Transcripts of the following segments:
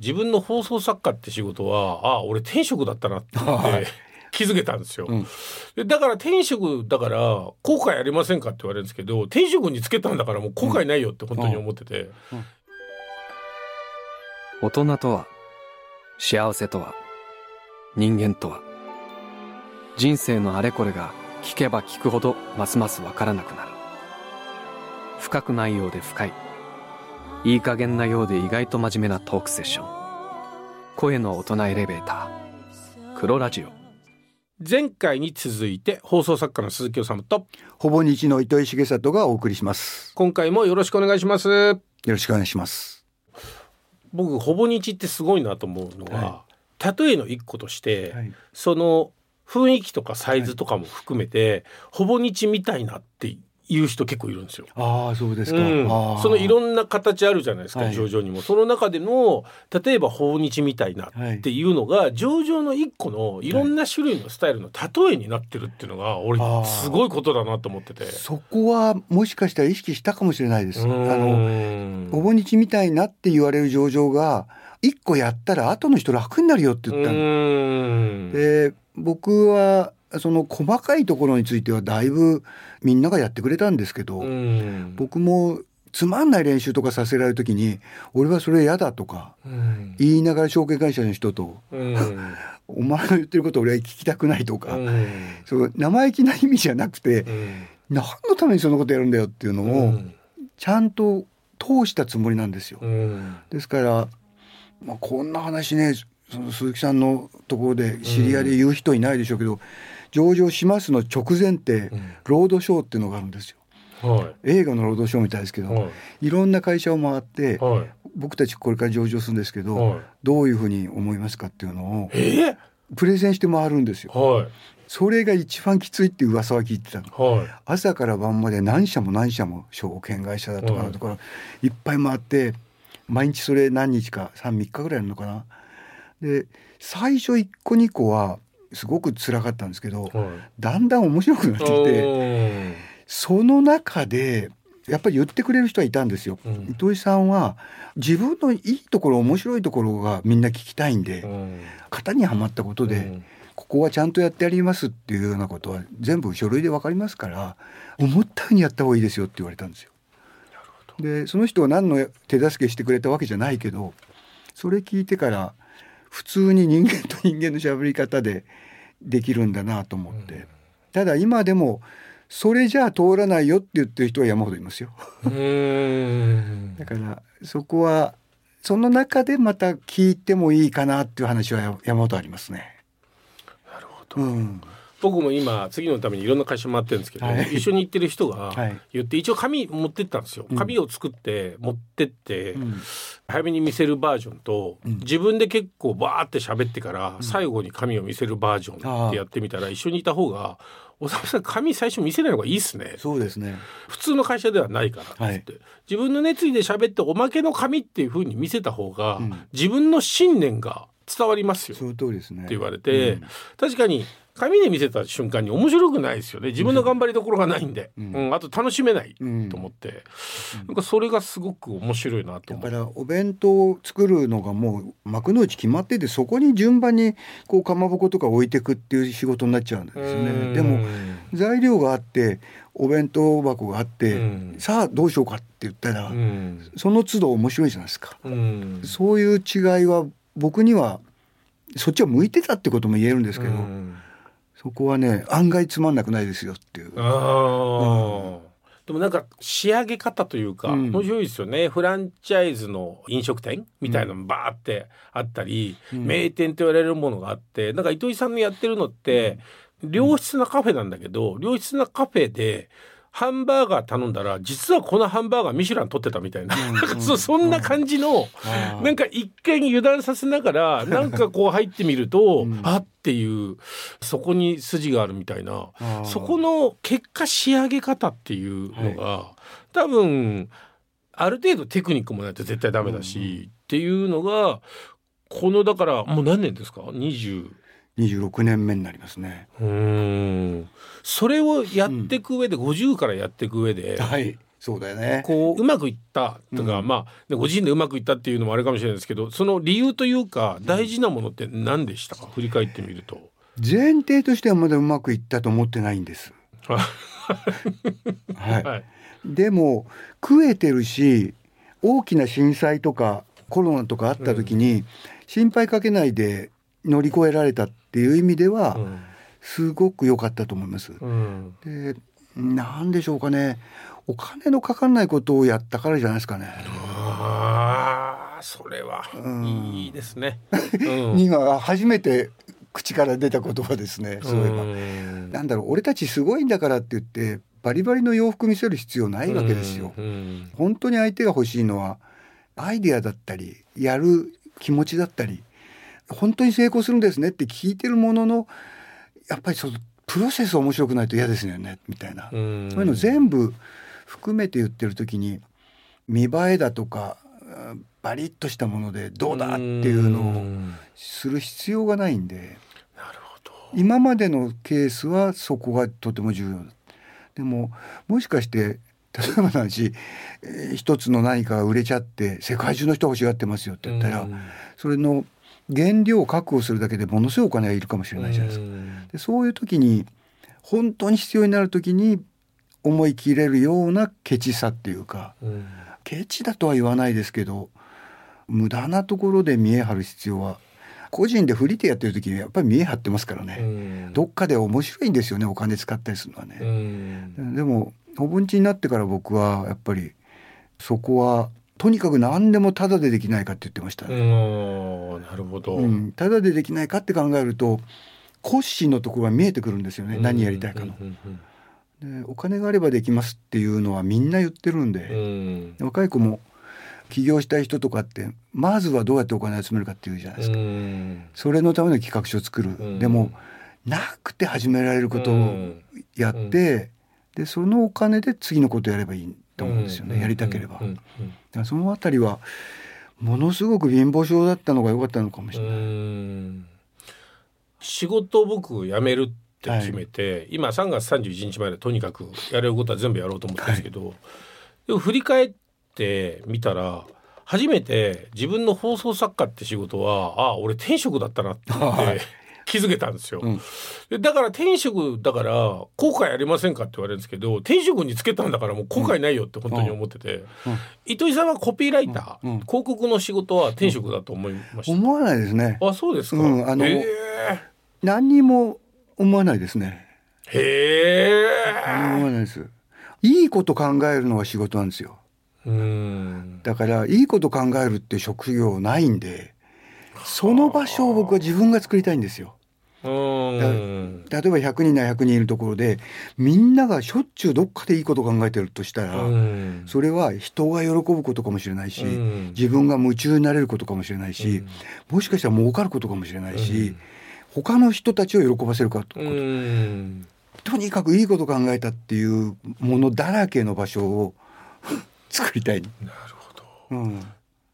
自分の放送作家って仕事はあ俺天職だったなって気づけたんですよ、うん、だから天職だから後悔ありませんかって言われるんですけど天職につけたんだからもう後悔ないよって本当に思ってて、うん。うん、大人とは幸せとは人間とは人生のあれこれが聞けば聞くほどますますわからなくなる。深くないようで深いいい加減なようで意外と真面目なトークセッション。声の大人エレベーター。黒ラジオ。前回に続いて放送作家の鈴木治とほぼ日の糸井重里がお送りします。今回もよろしくお願いします。よろしくお願いします。僕ほぼ日ってすごいなと思うのは、はい、例えの一個として、はい、その雰囲気とかサイズとかも含めて、はい、ほぼ日みたいなっていう人結構いるんですよ。ああそうですか、うん、そのいろんな形あるじゃないですか、はい、上場にもその中での例えば訪日みたいなっていうのが、上場の一個のいろんな種類のスタイルの例えになってるっていうのが俺すごいことだなと思ってて。そこはもしかしたら意識したかもしれないです。あの訪日みたいなって言われる上場が一個やったら後の人楽になるよって言ったの。で僕はその細かいところについてはだいぶみんながやってくれたんですけど、僕もつまんない練習とかさせられる時に俺はそれ嫌だとか言いながら証券会社の人と、お前の言ってること俺は聞きたくないとか、そう生意気な意味じゃなくて、何のためにそんなことやるんだよっていうのをちゃんと通したつもりなんですよ。ですから、まあ、こんな話ねその鈴木さんのところで知り合いで言う人いないでしょうけど、上場しますの直前って、ロードショーっていうのがあるんですよ。はい、映画のロードショーみたいですけど、はい、いろんな会社を回って、はい、僕たちこれから上場するんですけど、はい、どういうふうに思いますかっていうのを、えプレゼンして回るんですよ。はい、それが一番きついって噂は聞いてたの、はい、朝から晩まで何社も何社も証券会社だとかのところ、い、っぱい回って毎日それ何日か33日ぐらいやるのかな。で最初1個2個はすごく辛かったんですけど、はい、だんだん面白くなってきてその中でやっぱり言ってくれる人はいたんですよ。うん、糸井さんは自分のいいところ面白いところがみんな聞きたいんで、うん、型にはまったことで、うん、ここはちゃんとやってやりますっていうようなことは全部書類で分かりますから思ったようにやった方がいいですよって言われたんですよ。でその人は何の手助けしてくれたわけじゃないけどそれ聞いてから普通に人間と人間の喋り方でできるんだなと思って、うん、ただ今でもそれじゃあ通らないよって言ってる人は山ほどいますよ。だからそこはその中でまた聞いてもいいかなっていう話は山ほどありますね。なるほど、うん僕も今次のためにいろんな会社回ってるんですけど、はい、一緒に行ってる人が言って、一応紙持ってったんですよ、紙を作って持ってって、うん、早めに見せるバージョンと、うん、自分で結構バーって喋ってから最後に紙を見せるバージョンってやってみたら一緒にいた方がおさむさん紙最初見せない方がいいっすね。そうですね。普通の会社ではないからって、はい、自分の熱意で喋っておまけの紙っていうふうに見せた方が、うん、自分の信念が伝わりますよ。その通りですね。って言われて、うん、確かに紙で見せた瞬間に面白くないですよね。自分の頑張りどころがないんで、うん、うん、あと楽しめないと思って、うん、なんかそれがすごく面白いなと思だからお弁当を作るのがもう幕の内決まっててそこに順番にこうかまぼことか置いていくっていう仕事になっちゃうんですね。でも材料があってお弁当箱があって、うん、さあどうしようかって言ったら、うん、その都度面白いじゃないですか、うん、そういう違いは僕にはそっちは向いてたってことも言えるんですけど、そこはね案外つまんなくないですよっていう。あでもなんか仕上げ方というか、面白いですよね。フランチャイズの飲食店みたいなのバーってあったり、うん、名店と言われるものがあってなんか糸井さんのやってるのって、良質なカフェなんだけど良質なカフェでハンバーガー頼んだら実はこのハンバーガーミシュラン取ってたみたいな、うん、そそんな感じの、うん、なんか一見油断させながら なんかこう入ってみると、うん、あっていうそこに筋があるみたいな。そこの結果仕上げ方っていうのが、はい、多分ある程度テクニックもないと絶対ダメだし、っていうのがこのだからもう何年ですか？20 26年目になりますね。うん。それをやっていく上で、うん、50からやっていく上で、はい、そうだよね。こううまくいったとか、うん、まあご自身でうまくいったっていうのもあれかもしれないですけどその理由というか大事なものって何でしたか、振り返ってみると。前提としてはまだうまくいったと思ってないんです。はい、はい、でも食えてるし大きな震災とかコロナとかあった時に、心配かけないで乗り越えられたっていう意味では、すごく良かったと思います。うん、で何でしょうかねお金のかかんないことをやったからじゃないですかね。ああそれはいいですね。うん、今初めて口から出た言葉ですねそういえば。なんだろう俺たちすごいんだからって言ってバリバリの洋服見せる必要ないわけですよ。本当に相手が欲しいのはアイデアだったりやる気持ちだったり本当に成功するんですねって聞いてるもののやっぱりそのプロセス面白くないと嫌ですよねみたいな。そういうの全部含めて言ってる時に見栄えだとかバリッとしたものでどうだっていうのをする必要がないんで今までのケースはそこがとても重要。だでももしかして例えばの話、えー、一つの何かが売れちゃって世界中の人欲しがってますよって言ったら、それの原料を確保するだけでものすごいお金がいるかもしれないじゃないですか。でそういう時に本当に必要になる時に思い切れるようなケチさっていうか、ケチだとは言わないですけど無駄なところで見え張る必要は個人でフリーでやってる時にやっぱり見え張ってますからね、どっかで面白いんですよねお金使ったりするのはね。でもお盆地になってから僕はやっぱりそこはとにかく何でもタダでできないかって言ってました。ね。なるほど、うん、タダでできないかって考えるとコッシーのところが見えてくるんですよね、何やりたいかの。でお金があればできますっていうのはみんな言ってるんで、うん、若い子も起業したい人とかってまずはどうやってお金集めるかっていうじゃないですか、うん、それのための企画書を作る、うん、でもなくて始められることをやって、でそのお金で次のことやればいいと思うんですよね、やりたければ。だそのあたりはものすごく貧乏症だったのが良かったのかもしれない。仕事を僕辞めるって決めて、はい、今3月31日までとにかくやれることは全部やろうと思ったんですけど、はい、でも振り返ってみたら初めて自分の放送作家って仕事はああ俺転職だったなってって気づけたんですよ、うん、だから転職だから後悔ありませんかって言われるんですけど転職につけたんだからもう後悔ないよって本当に思ってて、うん、糸井さんはコピーライター、うん、広告の仕事は転職だと思いました、思わないですね。あそうですか、あの、何にも思わないですね。へえ。思わないです。いいこと考えるのが仕事なんですよ。だからいいこと考えるって職業ないんでその場所を僕は自分が作りたいんですよ。例えば100人な100人いるところでみんながしょっちゅうどっかでいいこと考えてるとしたらそれは人が喜ぶことかもしれないし自分が夢中になれることかもしれないしもしかしたら儲かることかもしれないし他の人たちを喜ばせるかととにかくいいこと考えたっていうものだらけの場所を 作りたい。なるほど、うん。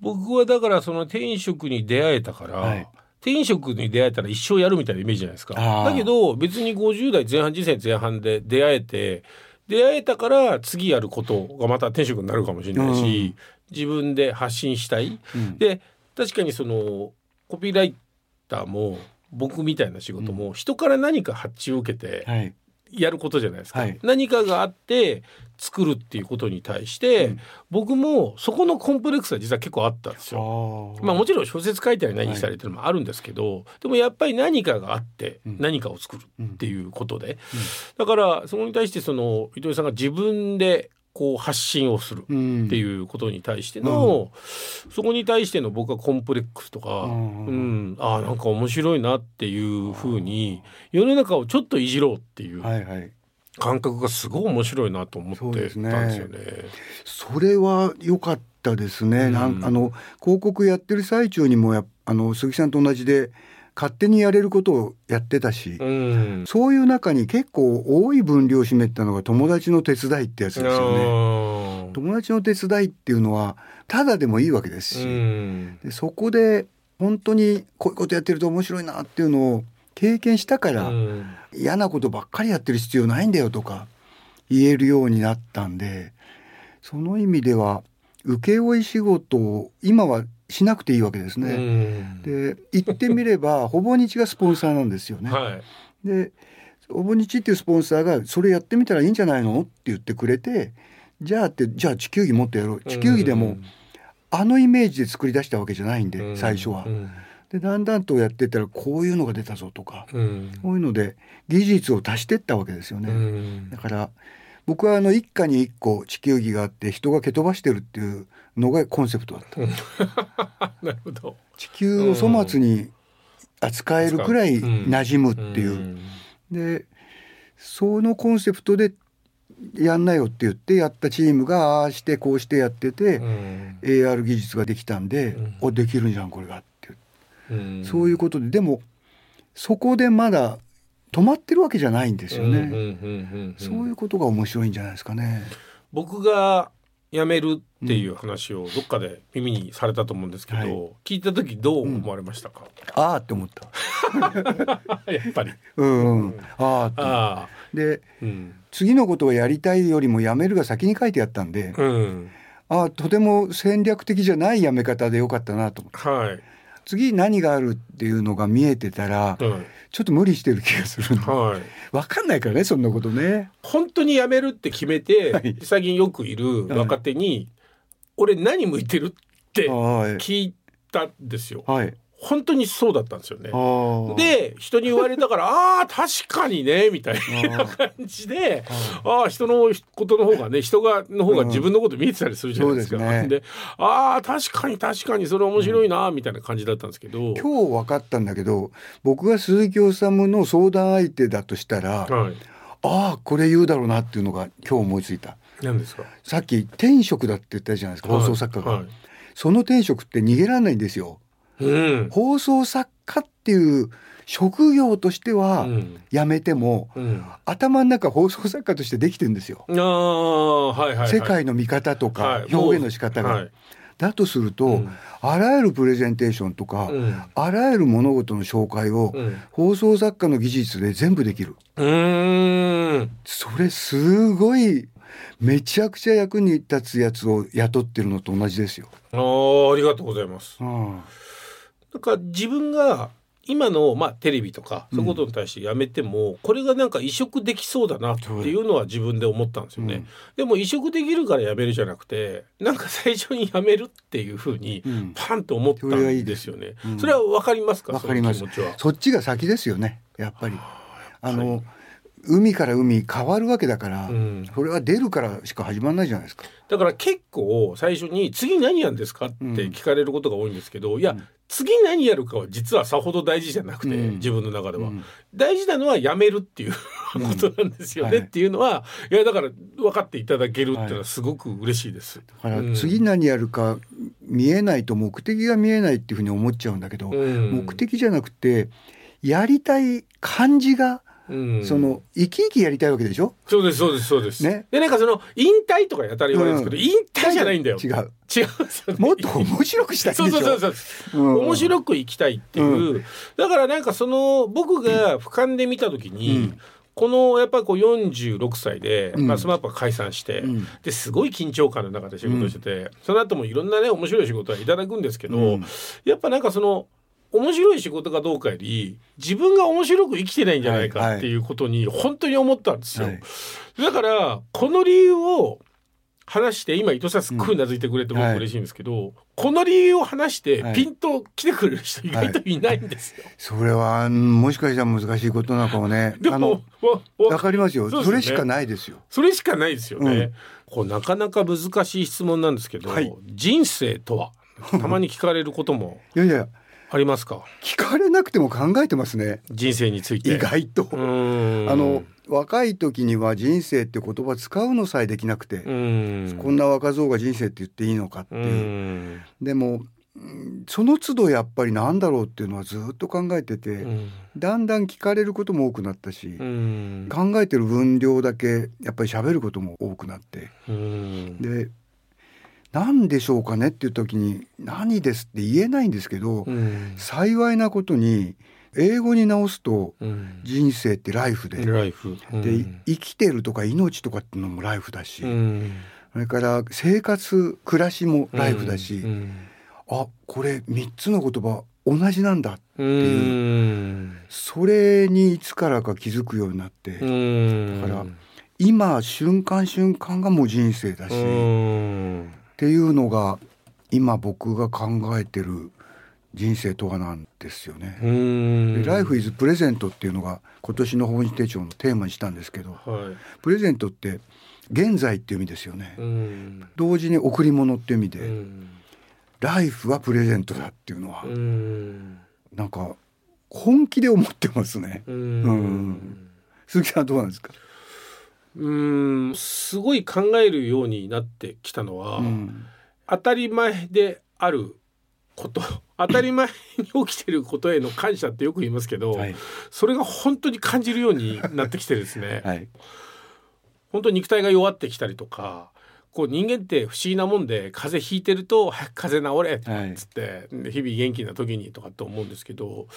僕はだからその転職に出会えたから、はい、転職に出会えたら一生やるみたいなイメージじゃないですか。だけど別に50代前半人生前半で出会えて出会えたから次やることがまた転職になるかもしれないし、うん、自分で発信したい。うん、で確かにそのコピーライターも僕みたいな仕事も人から何か発注を受けてやることじゃないですか、はい、何かがあって作るっていうことに対して、うん、僕もそこのコンプレックスは実は結構あったんですよ。まあもちろん小説書いたり何したりっていうのもあるんですけど、はい、でもやっぱり何かがあって何かを作るっていうことで、うん。うん、だからそこに対してその糸井さんが自分でこう発信をするっていうことに対しての、うん、そこに対しての僕はコンプレックスとか、うん、うん、ああなんか面白いなっていうふうに世の中をちょっといじろうっていう。感覚がすごい面白いなと思ってたんですよね。そ、ね、れは良かったですね。うん、なんあの広告やってる最中にもやあの鈴木さんと同じで勝手にやれることをやってたし、うん、そういう中に結構多い分量を占めたのが友達の手伝いってやつですよね。友達の手伝いっていうのはただでもいいわけですし、うん、でそこで本当にこういうことやってると面白いなっていうのを経験したから、うん、嫌なことばっかりやってる必要ないんだよとか言えるようになったんでその意味では請負仕事を今はしなくていいわけですね。で言ってみれば ほぼ日がスポンサーなんですよね。はい、でほぼ日っていうスポンサーがそれやってみたらいいんじゃないの？って言ってくれてじゃあってじゃあ地球儀もっとやろう。地球儀でもあのイメージで作り出したわけじゃないんで最初は。でだんだんとやってったらこういうのが出たぞとか、こういうので技術を足してったわけですよね。だから僕はあの一家に一個地球儀があって人が蹴飛ばしてるっていうのがコンセプトだった。なるほど。地球を粗末に扱えるくらい馴染むっていう。でそのコンセプトでやんなよって言ってやったチームがああしてこうしてやってて、うん、AR 技術ができたんで、うん、おできるんじゃんこれがって、うん、そういうことででもそこでまだ止まってるわけじゃないんですよね。そういうことが面白いんじゃないですかね。僕が辞めるっていう話をどっかで耳にされたと思うんですけど、うんはい、聞いた時どう思われましたか、うん、ああって思った。やっぱり。うん、うん、ああで、うん、次のことをやりたいよりも辞めるが先に書いてあったんで、うん、ああとても戦略的じゃない辞め方でよかったなと思って、はい、次何があるっていうのが見えてたら、ちょっと無理してる気がするはい、分かんないからねそんなことね。本当に辞めるって決めて、はい、最近よくいる若手に、はい、俺何向いてるって聞いたんですよ。はい。本当にそうだったんですよね。で人に言われたから ああ確かにねみたいな感じでああ人のことの方がね人がの方が自分のこと見えてたりするじゃないですか。うん、で、ね、ああ確かに確かにそれ面白いなみたいな感じだったんですけど、うん、今日分かったんだけど僕が鈴木治の相談相手だとしたら、はい、ああこれ言うだろうなっていうのが今日思いついた。何ですか？さっき転職だって言ったじゃないですか、放送作家が、はい、その転職って逃げられないんですよ。放送作家っていう職業としてはやめても、うん、頭の中放送作家としてできてるんですよ。はいはいはい、世界の見方とか表現の仕方が。はい、だとすると、うん、あらゆるプレゼンテーションとか、うん、あらゆる物事の紹介を、放送作家の技術で全部できる。それすごいめちゃくちゃ役に立つやつを雇ってるのと同じですよ。あありがとうございます。うん。なんか自分が今の、まあ、テレビとかそういうことに対してやめても、うん、これがなんか移植できそうだなっていうのは自分で思ったんですよね、うん、でも移植できるからやめるじゃなくてなんか最初にやめるっていうふうにパンと思ったんですよね、うん、それはわかりますか？わかります。そっちが先ですよね。やっぱり。あの、海から海変わるわけだから、うん、それは出るからしか始まらないじゃないですか。だから結構最初に「次何やるんですか?」って聞かれることが多いんですけど、うん、いや次何やるかは実はさほど大事じゃなくて、うん、自分の中では、うん、大事なのはやめるっていうことなんですよね、うんはい、っていうのはいやだから分かっていただけるっていうのはすごく嬉しいです、はい、だから次何やるか見えないと目的が見えないっていうふうに思っちゃうんだけど、目的じゃなくてやりたい感じがその生き生きやりたいわけでしょ？そうですそうですそうです。ね、でなんかその引退とかやたら言われるんですけど、引退じゃないんだよ。違う。違う、ね、もっと面白くしたいそうそうそうそう、面白く生きたいっていう、だからなんかその僕が俯瞰で見た時に、このやっぱりこう46歳で、まあ、スマップが解散して、うん、ですごい緊張感の中で仕事してて、うん、その後もいろんなね面白い仕事はいただくんですけど、うん、やっぱなんかその面白い仕事かどうかより自分が面白く生きてないんじゃないかっていうことに本当に思ったんですよ。はいはい、だからこの理由を話して今糸さすっごいうなずいてくれて僕嬉しいんですけど、うんはい、この理由を話してピンと来てくれる人意外といないんですよ。それはもしかしたら難しいことなのかもね。でもわかりますよ、ね、それしかないですよ。それしかないですよね。うん、こうなかなか難しい質問なんですけど、はい、人生とはたまに聞かれることも。いやいやありますか？聞かれなくても考えてますね。人生について。意外と。あの若い時には人生って言葉使うのさえできなくてこんな若造が人生って言っていいのかっていう。でもその都度やっぱりなんだろうっていうのはずっと考えてて、だんだん聞かれることも多くなったし、考えてる分量だけやっぱり喋ることも多くなって、で何でしょうかね？っていう時に何です？って言えないんですけど、うん、幸いなことに英語に直すと人生ってライフで、うん、で生きてるとか命とかっていうのもライフだし、うん、それから生活暮らしもライフだし、あこれ3つの言葉同じなんだっていうそれにいつからか気づくようになってだから今瞬間瞬間がもう人生だしっていうのが今僕が考えてる人生とはなんですよね。で「Life is Present」っていうのが今年の本日手帳のテーマにしたんですけど、はい、プレゼントって現在っていう意味ですよね。同時に贈り物っていう意味で「ライフはプレゼントだ」っていうのはなんか本気で思ってますね。うん。鈴木さんどうなんですか？うんすごい考えるようになってきたのは、うん、当たり前であること 当たり前に起きてることへの感謝ってよく言いますけど、はい、それが本当に感じるようになってきてですね、はい、本当に肉体が弱ってきたりとかこう人間って不思議なもんで風邪ひいてると「早く風邪治れ」っつって、はい、日々元気な時にとかって思うんですけど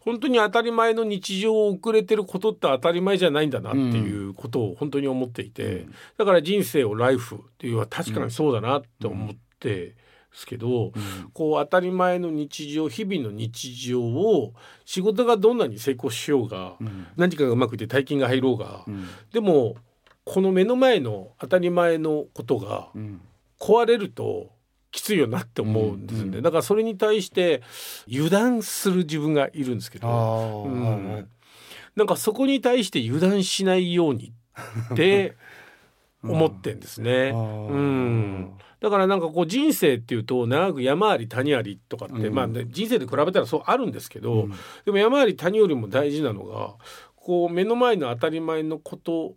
本当に当たり前の日常を遅れてることって当たり前じゃないんだなっていうことを本当に思っていて、うん、だから人生をライフっていうのは確かにそうだなって思って。うんですけど、うん、こう当たり前の日常日々の日常を仕事がどんなに成功しようが、うん、何かがうまくいって大金が入ろうが、うん、でもこの目の前の当たり前のことが壊れるときついよなって思うんですね、だからそれに対して油断する自分がいるんですけど、うん、なんかそこに対して油断しないようにって 思ってんですね。うん。だからなんかこう人生っていうと長く山あり谷ありとかって、うん、まあ、ね、人生で比べたらそうあるんですけど、うん、でも山あり谷よりも大事なのがこう目の前の当たり前のこと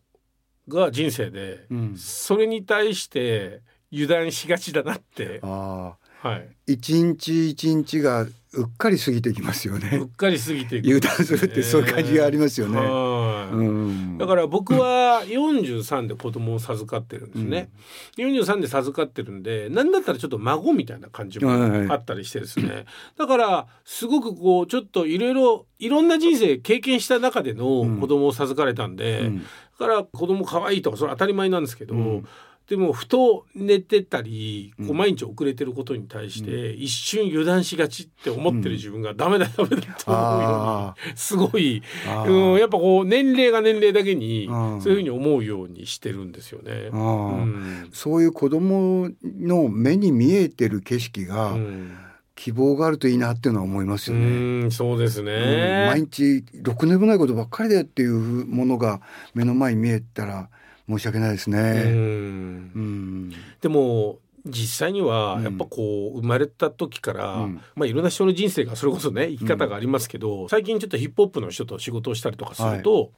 が人生で、うん、それに対して油断しがちだなって。あはい、一日一日がうっかり過ぎてきますよね。うっかり過ぎていく、油断するってそういう感じがありますよね。うん、だから僕は43で子供を授かってるんですね。うん、43で授かってるんで、なんだったらちょっと孫みたいな感じもあったりしてですね。はいはい、だからすごくこうちょっといろいろいろんな人生経験した中での子供を授かれたんで、うん、だから子供可愛いとかそれ当たり前なんですけど。うん。でもふと寝てたりこう毎日遅れてることに対して一瞬油断しがちって思ってる自分がダメだダメだと思うようにすごい、うん、やっぱこう年齢が年齢だけにそういうふうに思うようにしてるんですよね。うん、そういう子供の目に見えてる景色が、うん希望があるといいなっていうのは思いますよね。うそうですね、うん、毎日ろくでもないことばっかりでっていうものが目の前に見えたら申し訳ないですね。うん。でも実際にはやっぱこう生まれた時から、うん、まあいろんな人の人生がそれこそね生き方がありますけど、うん、最近ちょっとヒップホップの人と仕事をしたりとかすると、はい、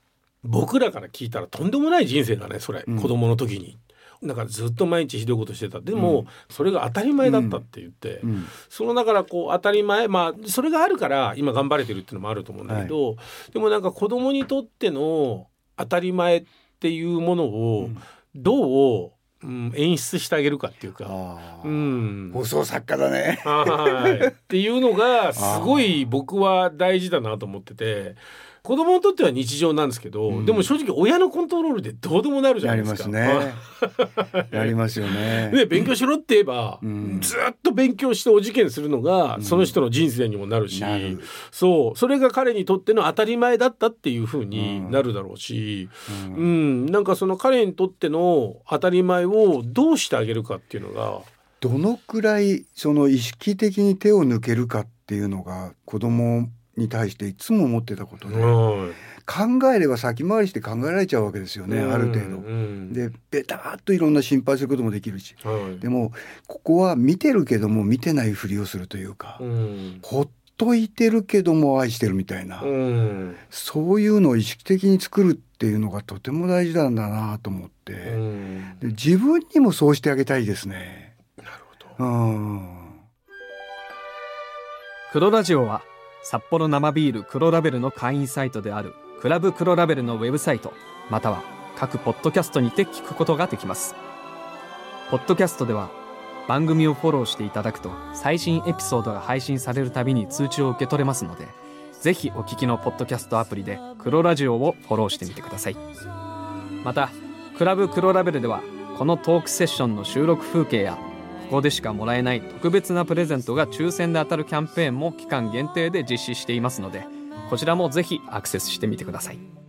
僕らから聞いたらとんでもない人生だねそれ、うん、子供の時に。だからずっと毎日ひどいことしてた。でも、それが当たり前だったって言って、そのだからこう当たり前まあそれがあるから今頑張れてるっていうのもあると思うんだけど、はい、でもなんか子供にとっての当たり前っていうものをどう、うん、演出してあげるかっていうか、うん、放送作家だね。はい、っていうのがすごい僕は大事だなと思ってて。子供にとっては日常なんですけど、うん、でも正直親のコントロールでどうでもなるじゃないですか。やりますね。やりますよね。で勉強しろって言えば、うん、ずっと勉強してお受験するのが、その人の人生にもなるし、うん、そうそれが彼にとっての当たり前だったっていうふうになるだろうし、うんなんかその彼にとっての当たり前をどうしてあげるかっていうのが。どのくらいその意識的に手を抜けるかっていうのが子供に対していつも思ってたことで、考えれば先回りして考えられちゃうわけですよね、ある程度。でベターっといろんな心配することもできるし、でもここは見てるけども見てないふりをするというか、ほっといてるけども愛してるみたいな、そういうのを意識的に作るっていうのがとても大事なんだなと思って、で自分にもそうしてあげたいですね。なるほど、うん、黒ラジオは札幌生ビール黒ラベルの会員サイトであるクラブ黒ラベルのウェブサイトまたは各ポッドキャストにて聞くことができます。ポッドキャストでは番組をフォローしていただくと最新エピソードが配信されるたびに通知を受け取れますのでぜひお聞きのポッドキャストアプリで黒ラジオをフォローしてみてください。またクラブ黒ラベルではこのトークセッションの収録風景やここでしかもらえない特別なプレゼントが抽選で当たるキャンペーンも期間限定で実施していますのでこちらもぜひアクセスしてみてください。